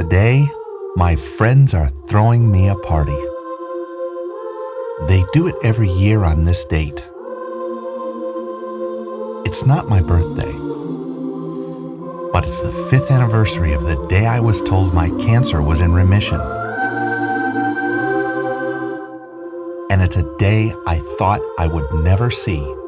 Today, my friends are throwing me a party. They do it every year on this date. It's not my birthday, but it's the fifth anniversary of the day I was told my cancer was in remission. And it's a day I thought I would never see.